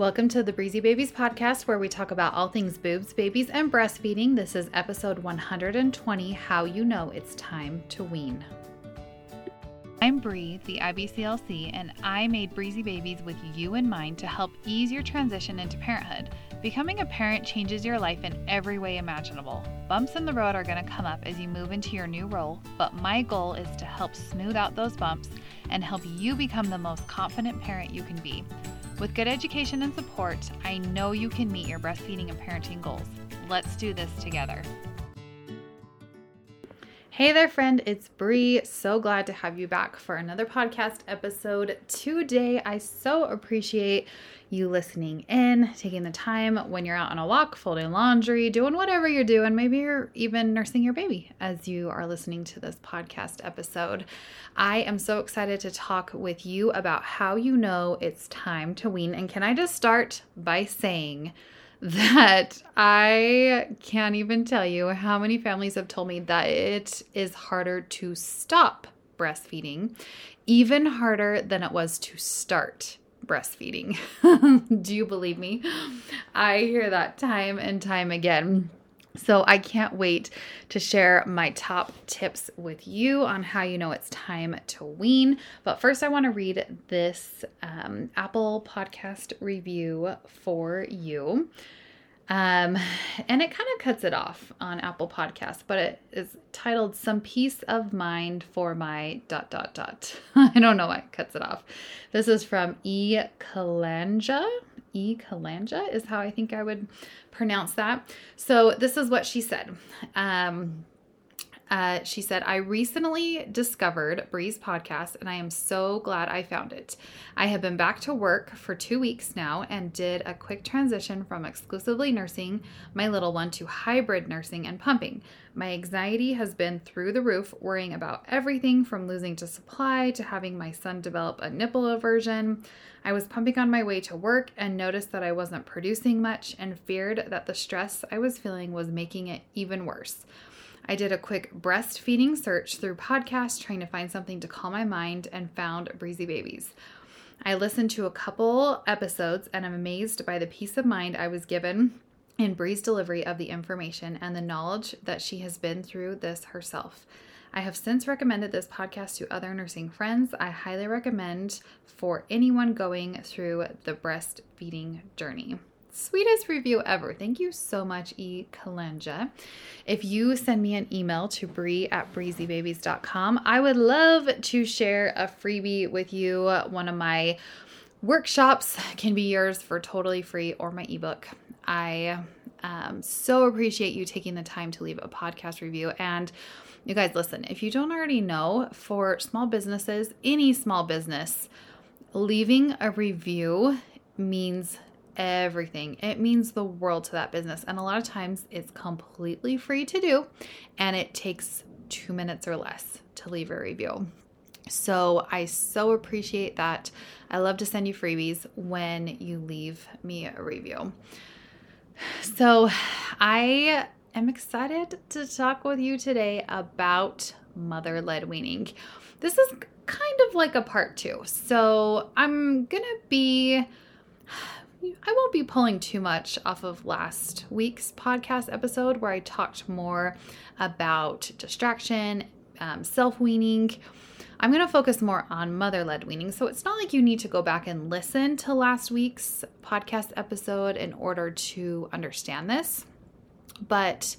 Welcome to the Breezy Babies podcast, where we talk about all things boobs, babies, and breastfeeding. This is episode 120 How You Know It's Time to Wean. I'm Bree, the IBCLC, and I made Breezy Babies with you in mind to help ease your transition into parenthood. Becoming a parent changes your life in every way imaginable. Bumps in the road are going to come up as you move into your new role, but my goal is to help smooth out those bumps and help you become the most confident parent you can be. With good education and support, I know you can meet your breastfeeding and parenting goals. Let's do this together. Hey there, friend. It's Bree. So glad to have you back for another podcast episode today. I so appreciate you listening in, taking the time when you're out on a walk, folding laundry, doing whatever you're doing. Maybe you're even nursing your baby as you are listening to this podcast episode. I am so excited to talk with you about how you know it's time to wean. And can I just start by saying, that I can't even tell you how many families have told me that it is harder to stop breastfeeding, even harder than it was to start breastfeeding. Do you believe me? I hear that time and time again. So I can't wait to share my top tips with you on how you know it's time to wean. But first, I want to read this um, Apple podcast review for you. Um, and it kind of cuts it off on Apple Podcasts, but it is titled Some Peace of Mind for My dot dot dot. I don't know why it cuts it off. This is from E. Kalanja. E. Kalanja is how I think I would pronounce that. So this is what she said. Um, uh, she said, I recently discovered Bree's podcast and I am so glad I found it. I have been back to work for two weeks now and did a quick transition from exclusively nursing my little one to hybrid nursing and pumping. My anxiety has been through the roof, worrying about everything from losing to supply to having my son develop a nipple aversion. I was pumping on my way to work and noticed that I wasn't producing much and feared that the stress I was feeling was making it even worse. I did a quick breastfeeding search through podcasts trying to find something to calm my mind and found Breezy Babies. I listened to a couple episodes and I'm amazed by the peace of mind I was given in Bree's delivery of the information and the knowledge that she has been through this herself. I have since recommended this podcast to other nursing friends. I highly recommend for anyone going through the breastfeeding journey sweetest review ever. Thank you so much, E. Kalanja. If you send me an email to Bree at breezybabies.com, I would love to share a freebie with you. One of my workshops can be yours for totally free or my ebook. I um, so appreciate you taking the time to leave a podcast review. And you guys, listen, if you don't already know, for small businesses, any small business, leaving a review means everything. It means the world to that business. And a lot of times it's completely free to do, and it takes two minutes or less to leave a review. So I so appreciate that. I love to send you freebies when you leave me a review. So I am excited to talk with you today about mother led weaning. This is kind of like a part two. So I'm going to be I won't be pulling too much off of last week's podcast episode where I talked more about distraction, um, self weaning. I'm going to focus more on mother led weaning. So it's not like you need to go back and listen to last week's podcast episode in order to understand this. But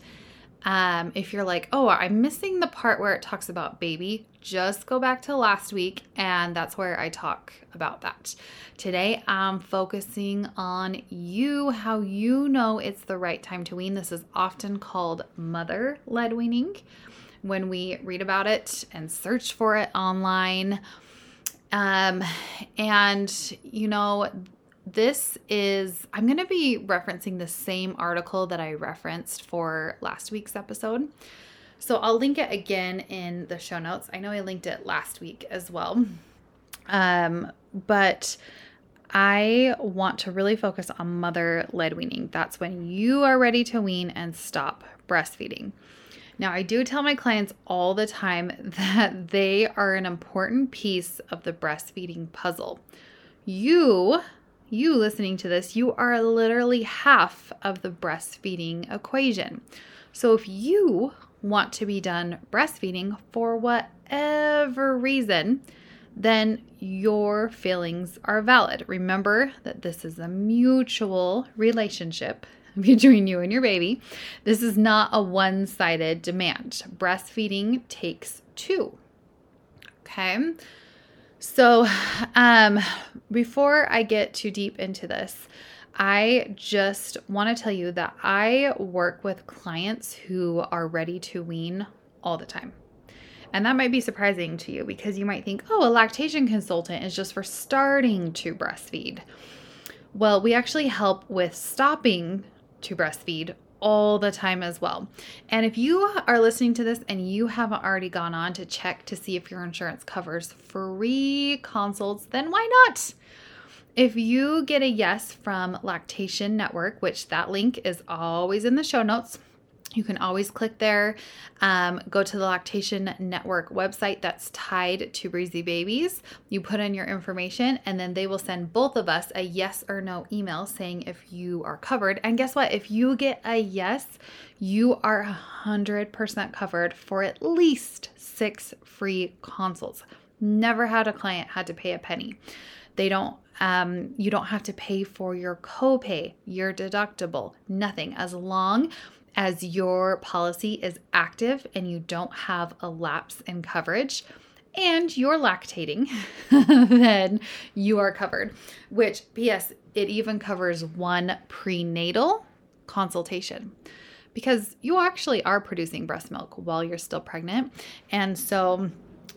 um, if you're like, oh, I'm missing the part where it talks about baby, just go back to last week and that's where I talk about that. Today, I'm focusing on you, how you know it's the right time to wean. This is often called mother led weaning when we read about it and search for it online. Um, and, you know, this is, I'm going to be referencing the same article that I referenced for last week's episode. So I'll link it again in the show notes. I know I linked it last week as well. Um, but I want to really focus on mother led weaning. That's when you are ready to wean and stop breastfeeding. Now, I do tell my clients all the time that they are an important piece of the breastfeeding puzzle. You you listening to this, you are literally half of the breastfeeding equation. So if you want to be done breastfeeding for whatever reason, then your feelings are valid. Remember that this is a mutual relationship between you and your baby. This is not a one sided demand. Breastfeeding takes two. Okay. So, um, before I get too deep into this, I just want to tell you that I work with clients who are ready to wean all the time. And that might be surprising to you because you might think, oh, a lactation consultant is just for starting to breastfeed. Well, we actually help with stopping to breastfeed all the time as well. And if you are listening to this and you haven't already gone on to check to see if your insurance covers free consults, then why not? If you get a yes from Lactation Network, which that link is always in the show notes, you can always click there. Um, go to the Lactation Network website that's tied to Breezy Babies. You put in your information, and then they will send both of us a yes or no email saying if you are covered. And guess what? If you get a yes, you are 100% covered for at least six free consults. Never had a client had to pay a penny. They don't um, you don't have to pay for your copay, your deductible, nothing. As long as your policy is active and you don't have a lapse in coverage and you're lactating, then you are covered. Which, P.S., it even covers one prenatal consultation because you actually are producing breast milk while you're still pregnant. And so,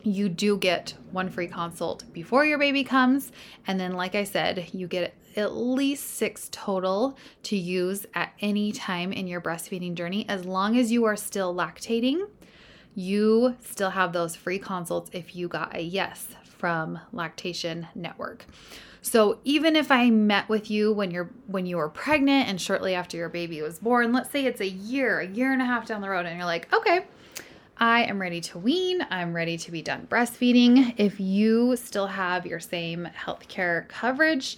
you do get one free consult before your baby comes. And then, like I said, you get at least six total to use at any time in your breastfeeding journey. As long as you are still lactating, you still have those free consults if you got a yes from Lactation Network. So even if I met with you when you're when you were pregnant and shortly after your baby was born, let's say it's a year, a year and a half down the road and you're like, "Okay, I am ready to wean. I'm ready to be done breastfeeding. If you still have your same healthcare coverage,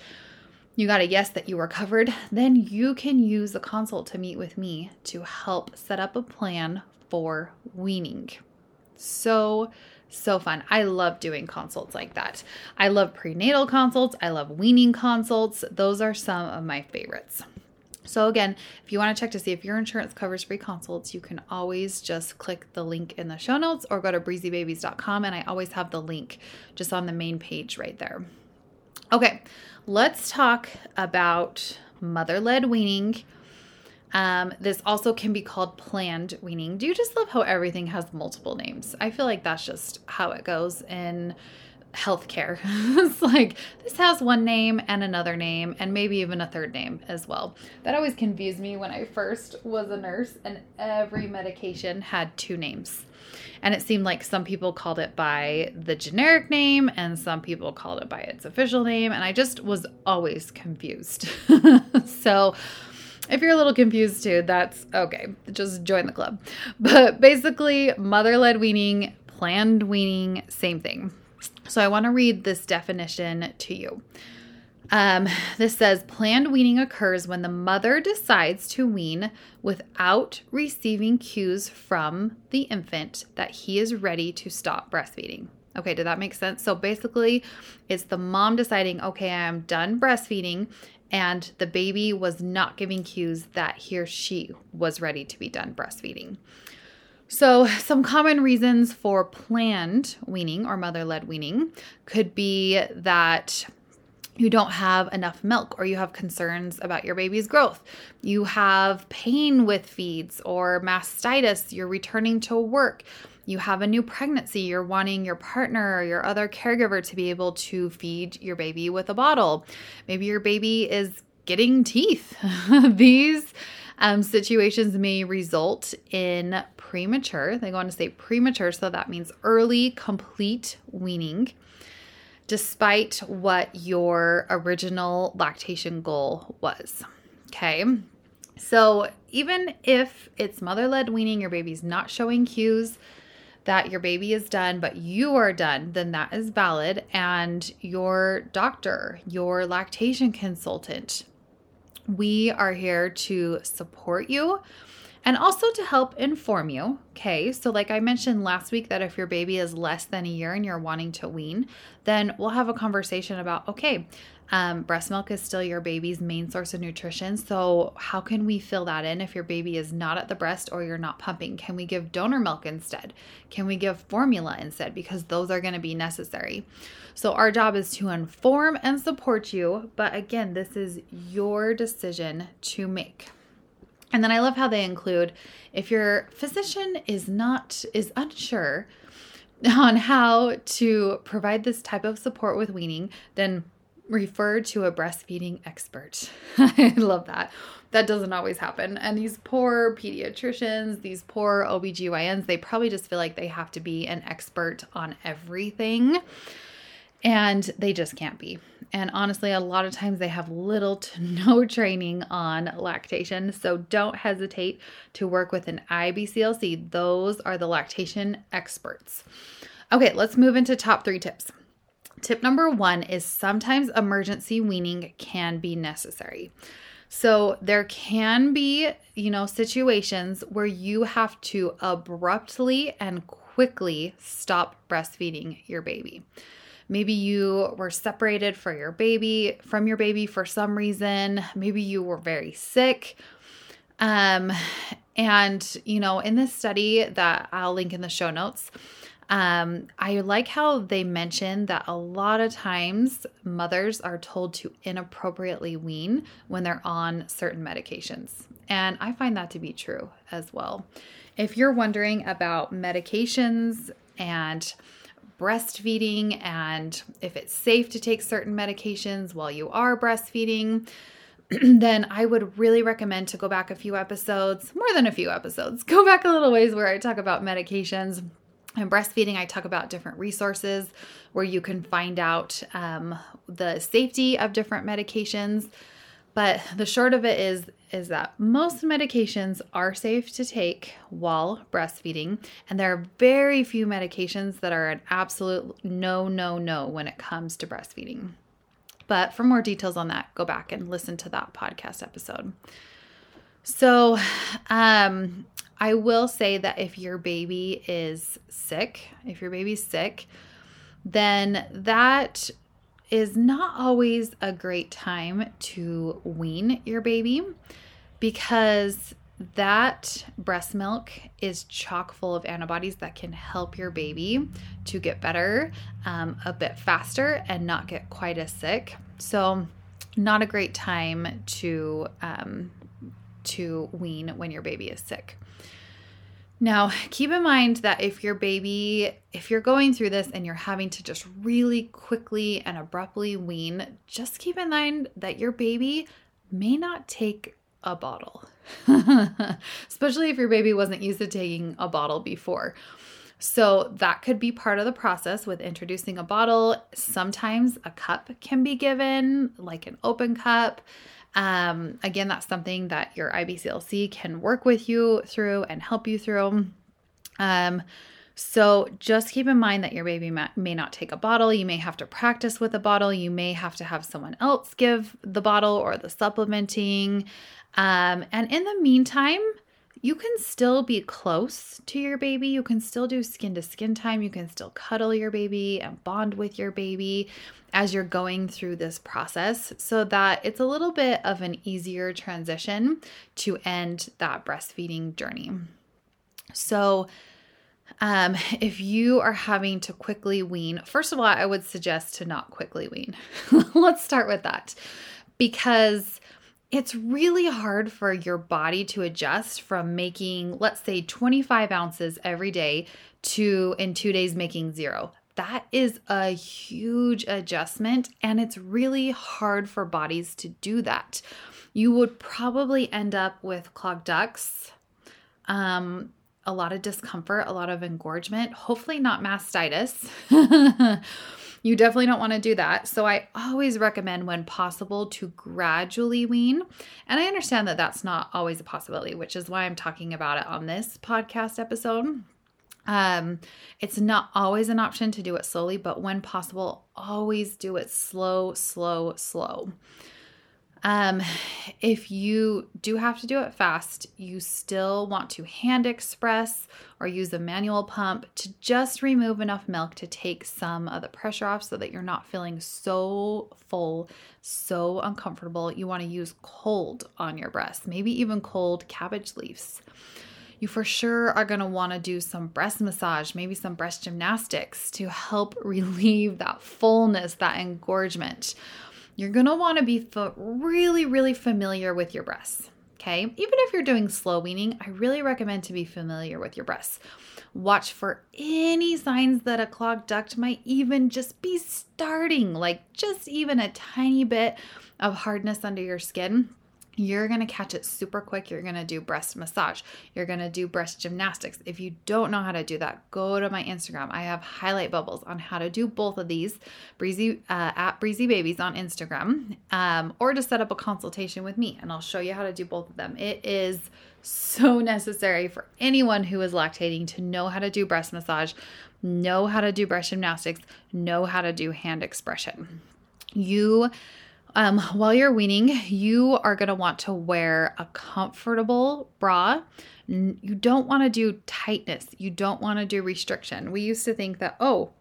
you got a yes that you were covered, then you can use the consult to meet with me to help set up a plan for weaning. So, so fun. I love doing consults like that. I love prenatal consults, I love weaning consults. Those are some of my favorites. So, again, if you want to check to see if your insurance covers free consults, you can always just click the link in the show notes or go to breezybabies.com. And I always have the link just on the main page right there. Okay, let's talk about mother led weaning. Um, this also can be called planned weaning. Do you just love how everything has multiple names? I feel like that's just how it goes in healthcare. it's like this has one name and another name, and maybe even a third name as well. That always confused me when I first was a nurse, and every medication had two names. And it seemed like some people called it by the generic name and some people called it by its official name. And I just was always confused. so, if you're a little confused too, that's okay. Just join the club. But basically, mother led weaning, planned weaning, same thing. So, I want to read this definition to you. Um, this says planned weaning occurs when the mother decides to wean without receiving cues from the infant that he is ready to stop breastfeeding. Okay, did that make sense? So basically, it's the mom deciding, okay, I'm done breastfeeding, and the baby was not giving cues that he or she was ready to be done breastfeeding. So, some common reasons for planned weaning or mother led weaning could be that you don't have enough milk or you have concerns about your baby's growth. You have pain with feeds or mastitis, you're returning to work. You have a new pregnancy, you're wanting your partner or your other caregiver to be able to feed your baby with a bottle. Maybe your baby is getting teeth. These um, situations may result in premature, they go on to say premature, so that means early complete weaning despite what your original lactation goal was. Okay. So, even if it's mother led weaning, your baby's not showing cues, that your baby is done, but you are done, then that is valid. And your doctor, your lactation consultant, we are here to support you and also to help inform you. Okay, so like I mentioned last week, that if your baby is less than a year and you're wanting to wean, then we'll have a conversation about okay, um, breast milk is still your baby's main source of nutrition. So, how can we fill that in if your baby is not at the breast or you're not pumping? Can we give donor milk instead? Can we give formula instead? Because those are going to be necessary. So, our job is to inform and support you. But again, this is your decision to make. And then I love how they include if your physician is not, is unsure on how to provide this type of support with weaning, then refer to a breastfeeding expert. I love that. That doesn't always happen. And these poor pediatricians, these poor OBGYNs, they probably just feel like they have to be an expert on everything. And they just can't be. And honestly, a lot of times they have little to no training on lactation. So don't hesitate to work with an IBCLC. Those are the lactation experts. Okay, let's move into top three tips. Tip number one is sometimes emergency weaning can be necessary. So there can be, you know, situations where you have to abruptly and quickly stop breastfeeding your baby. Maybe you were separated for your baby from your baby for some reason. Maybe you were very sick. Um and you know, in this study that I'll link in the show notes, um, I like how they mention that a lot of times mothers are told to inappropriately wean when they're on certain medications. And I find that to be true as well. If you're wondering about medications and breastfeeding and if it's safe to take certain medications while you are breastfeeding, then I would really recommend to go back a few episodes, more than a few episodes. Go back a little ways where I talk about medications and breastfeeding, I talk about different resources where you can find out um, the safety of different medications. But the short of it is is that most medications are safe to take while breastfeeding, and there are very few medications that are an absolute no, no, no when it comes to breastfeeding. But for more details on that, go back and listen to that podcast episode. So, um, I will say that if your baby is sick, if your baby's sick, then that is not always a great time to wean your baby because that breast milk is chock full of antibodies that can help your baby to get better um, a bit faster and not get quite as sick. So, not a great time to um, to wean when your baby is sick. Now, keep in mind that if your baby, if you're going through this and you're having to just really quickly and abruptly wean, just keep in mind that your baby may not take a bottle, especially if your baby wasn't used to taking a bottle before. So, that could be part of the process with introducing a bottle. Sometimes a cup can be given, like an open cup. Um, again, that's something that your IBCLC can work with you through and help you through. Um, so just keep in mind that your baby may not take a bottle. You may have to practice with a bottle. You may have to have someone else give the bottle or the supplementing. Um, and in the meantime, you can still be close to your baby. You can still do skin to skin time. You can still cuddle your baby and bond with your baby as you're going through this process so that it's a little bit of an easier transition to end that breastfeeding journey. So, um, if you are having to quickly wean, first of all, I would suggest to not quickly wean. Let's start with that because it's really hard for your body to adjust from making, let's say, 25 ounces every day to in two days making zero. That is a huge adjustment, and it's really hard for bodies to do that. You would probably end up with clogged ducts, um, a lot of discomfort, a lot of engorgement, hopefully not mastitis. You definitely don't want to do that. So I always recommend, when possible, to gradually wean. And I understand that that's not always a possibility, which is why I'm talking about it on this podcast episode. Um, it's not always an option to do it slowly, but when possible, always do it slow, slow, slow. Um, if you do have to do it fast, you still want to hand express or use a manual pump to just remove enough milk to take some of the pressure off so that you're not feeling so full, so uncomfortable. You want to use cold on your breast, maybe even cold cabbage leaves. You for sure are going to want to do some breast massage, maybe some breast gymnastics to help relieve that fullness, that engorgement you're going to want to be really, really familiar with your breasts. Okay. Even if you're doing slow weaning, I really recommend to be familiar with your breasts. Watch for any signs that a clogged duct might even just be starting, like just even a tiny bit of hardness under your skin you're going to catch it super quick. You're going to do breast massage. You're going to do breast gymnastics. If you don't know how to do that, go to my Instagram. I have highlight bubbles on how to do both of these. Breezy uh, at Breezy Babies on Instagram, um, or to set up a consultation with me, and I'll show you how to do both of them. It is so necessary for anyone who is lactating to know how to do breast massage, know how to do breast gymnastics, know how to do hand expression. You um, while you're weaning, you are going to want to wear a comfortable bra. You don't want to do tightness. You don't want to do restriction. We used to think that, oh,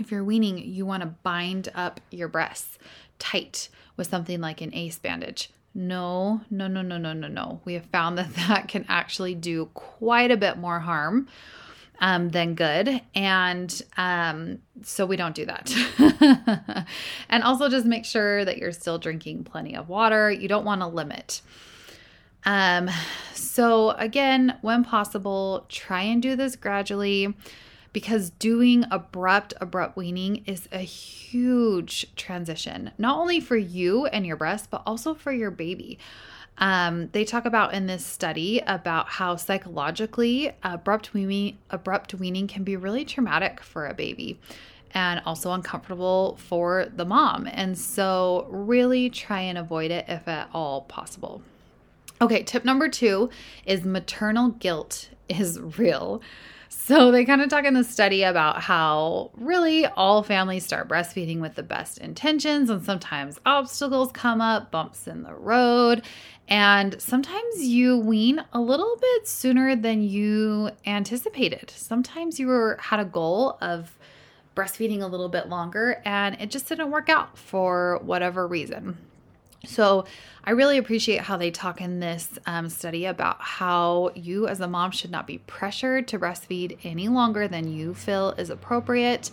if you're weaning, you want to bind up your breasts tight with something like an ace bandage. No, no, no, no, no, no, no. We have found that that can actually do quite a bit more harm um, than good. And um, so we don't do that. and also just make sure that you're still drinking plenty of water. You don't want to limit. Um, so again, when possible, try and do this gradually because doing abrupt, abrupt weaning is a huge transition, not only for you and your breast, but also for your baby. Um, they talk about in this study about how psychologically abrupt weaning, abrupt weaning can be really traumatic for a baby and also uncomfortable for the mom. And so, really try and avoid it if at all possible. Okay, tip number two is maternal guilt is real. So they kind of talk in the study about how really all families start breastfeeding with the best intentions, and sometimes obstacles come up, bumps in the road, and sometimes you wean a little bit sooner than you anticipated. Sometimes you were, had a goal of breastfeeding a little bit longer, and it just didn't work out for whatever reason. So, I really appreciate how they talk in this um, study about how you, as a mom, should not be pressured to breastfeed any longer than you feel is appropriate.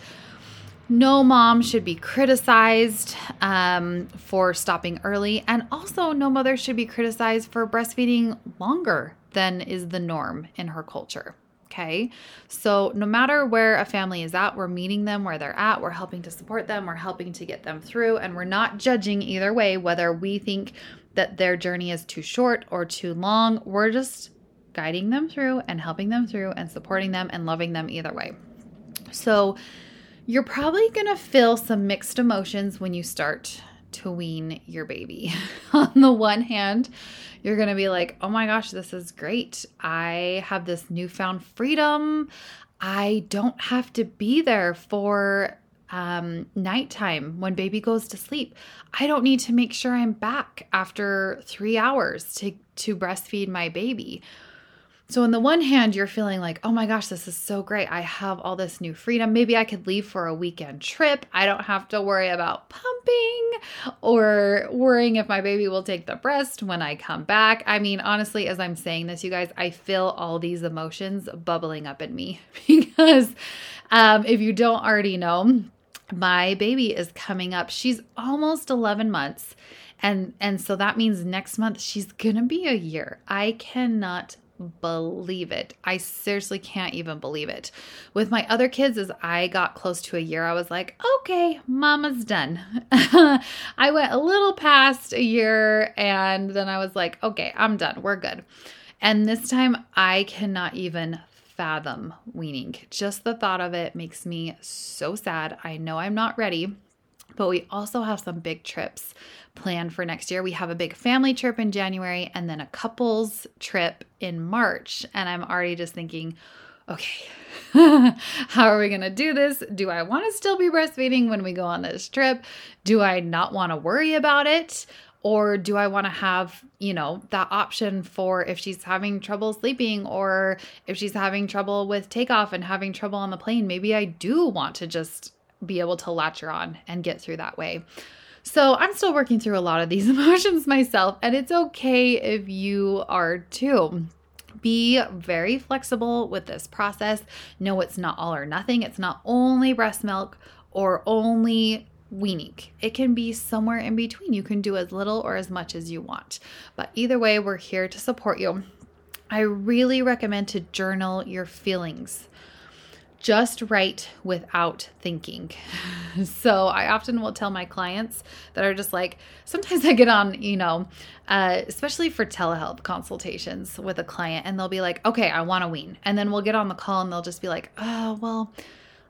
No mom should be criticized um, for stopping early, and also no mother should be criticized for breastfeeding longer than is the norm in her culture. Okay. So, no matter where a family is at, we're meeting them where they're at. We're helping to support them. We're helping to get them through. And we're not judging either way, whether we think that their journey is too short or too long. We're just guiding them through and helping them through and supporting them and loving them either way. So, you're probably going to feel some mixed emotions when you start to wean your baby. On the one hand, you're going to be like, oh my gosh, this is great. I have this newfound freedom. I don't have to be there for um, nighttime when baby goes to sleep. I don't need to make sure I'm back after three hours to, to breastfeed my baby. So, on the one hand, you're feeling like, oh my gosh, this is so great. I have all this new freedom. Maybe I could leave for a weekend trip. I don't have to worry about pumping or worrying if my baby will take the breast when I come back. I mean, honestly, as I'm saying this, you guys, I feel all these emotions bubbling up in me because um, if you don't already know, my baby is coming up. She's almost 11 months. And and so that means next month she's going to be a year. I cannot believe it. I seriously can't even believe it. With my other kids, as I got close to a year, I was like, okay, mama's done. I went a little past a year and then I was like, okay, I'm done. We're good. And this time I cannot even fathom weaning. Just the thought of it makes me so sad. I know I'm not ready, but we also have some big trips planned for next year. We have a big family trip in January and then a couples trip in March. And I'm already just thinking, okay, how are we going to do this? Do I want to still be breastfeeding when we go on this trip? Do I not want to worry about it? Or do I want to have, you know, that option for if she's having trouble sleeping or if she's having trouble with takeoff and having trouble on the plane? Maybe I do want to just be able to latch on and get through that way. So I'm still working through a lot of these emotions myself, and it's okay if you are too. Be very flexible with this process. No, it's not all or nothing. It's not only breast milk or only weaning. It can be somewhere in between. You can do as little or as much as you want. But either way, we're here to support you. I really recommend to journal your feelings just write without thinking. so I often will tell my clients that are just like, sometimes I get on, you know, uh, especially for telehealth consultations with a client, and they'll be like, okay, I want to wean. And then we'll get on the call and they'll just be like, oh, well,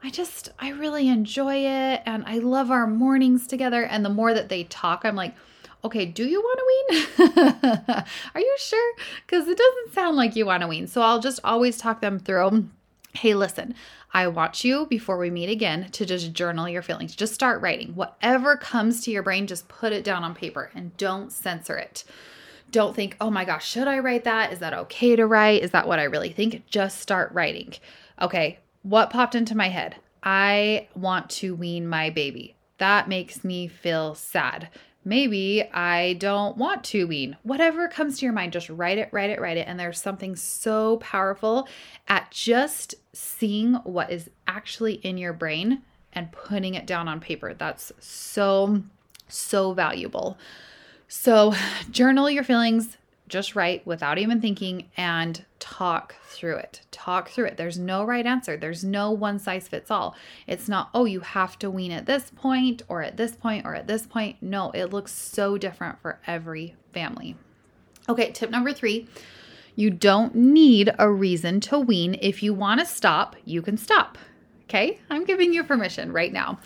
I just, I really enjoy it and I love our mornings together. And the more that they talk, I'm like, okay, do you want to wean? Are you sure? Because it doesn't sound like you want to wean. So I'll just always talk them through hey, listen, I want you before we meet again to just journal your feelings. Just start writing. Whatever comes to your brain, just put it down on paper and don't censor it. Don't think, oh my gosh, should I write that? Is that okay to write? Is that what I really think? Just start writing. Okay, what popped into my head? I want to wean my baby. That makes me feel sad. Maybe I don't want to wean. Whatever comes to your mind, just write it, write it, write it. And there's something so powerful at just seeing what is actually in your brain and putting it down on paper. That's so, so valuable. So, journal your feelings, just write without even thinking and talk through it. Talk through it. There's no right answer. There's no one size fits all. It's not, oh, you have to wean at this point or at this point or at this point. No, it looks so different for every family. Okay, tip number three you don't need a reason to wean. If you want to stop, you can stop. Okay, I'm giving you permission right now.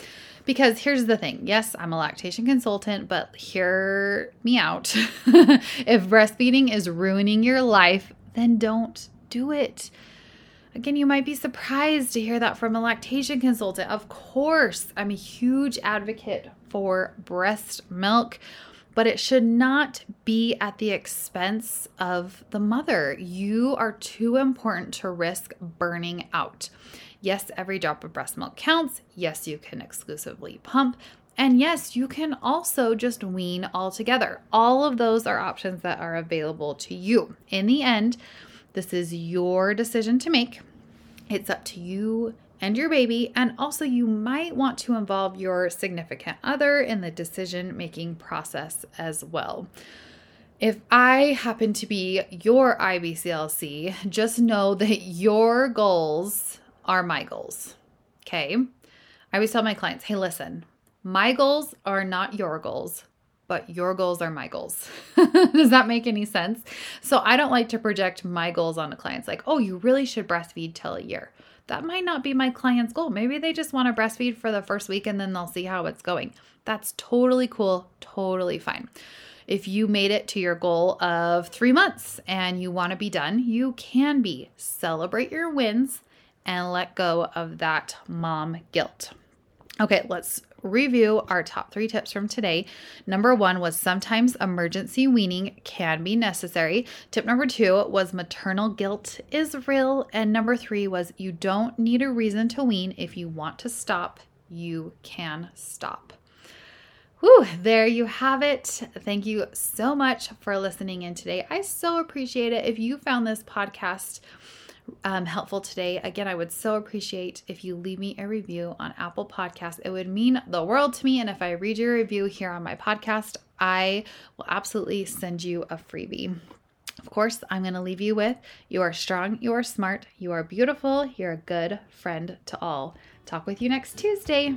Because here's the thing yes, I'm a lactation consultant, but hear me out. if breastfeeding is ruining your life, then don't do it. Again, you might be surprised to hear that from a lactation consultant. Of course, I'm a huge advocate for breast milk, but it should not be at the expense of the mother. You are too important to risk burning out. Yes, every drop of breast milk counts. Yes, you can exclusively pump. And yes, you can also just wean altogether. All of those are options that are available to you. In the end, this is your decision to make. It's up to you and your baby. And also, you might want to involve your significant other in the decision making process as well. If I happen to be your IBCLC, just know that your goals are my goals. Okay. I always tell my clients, hey, listen, my goals are not your goals, but your goals are my goals. Does that make any sense? So I don't like to project my goals on the clients like, oh, you really should breastfeed till a year. That might not be my client's goal. Maybe they just want to breastfeed for the first week and then they'll see how it's going. That's totally cool, totally fine. If you made it to your goal of three months and you want to be done, you can be. Celebrate your wins and let go of that mom guilt. Okay, let's review our top three tips from today. Number one was sometimes emergency weaning can be necessary. Tip number two was maternal guilt is real. And number three was you don't need a reason to wean. If you want to stop, you can stop. Whew, there you have it. Thank you so much for listening in today. I so appreciate it. If you found this podcast, um, helpful today. Again, I would so appreciate if you leave me a review on Apple Podcasts. It would mean the world to me. And if I read your review here on my podcast, I will absolutely send you a freebie. Of course, I'm going to leave you with you are strong, you are smart, you are beautiful, you're a good friend to all. Talk with you next Tuesday.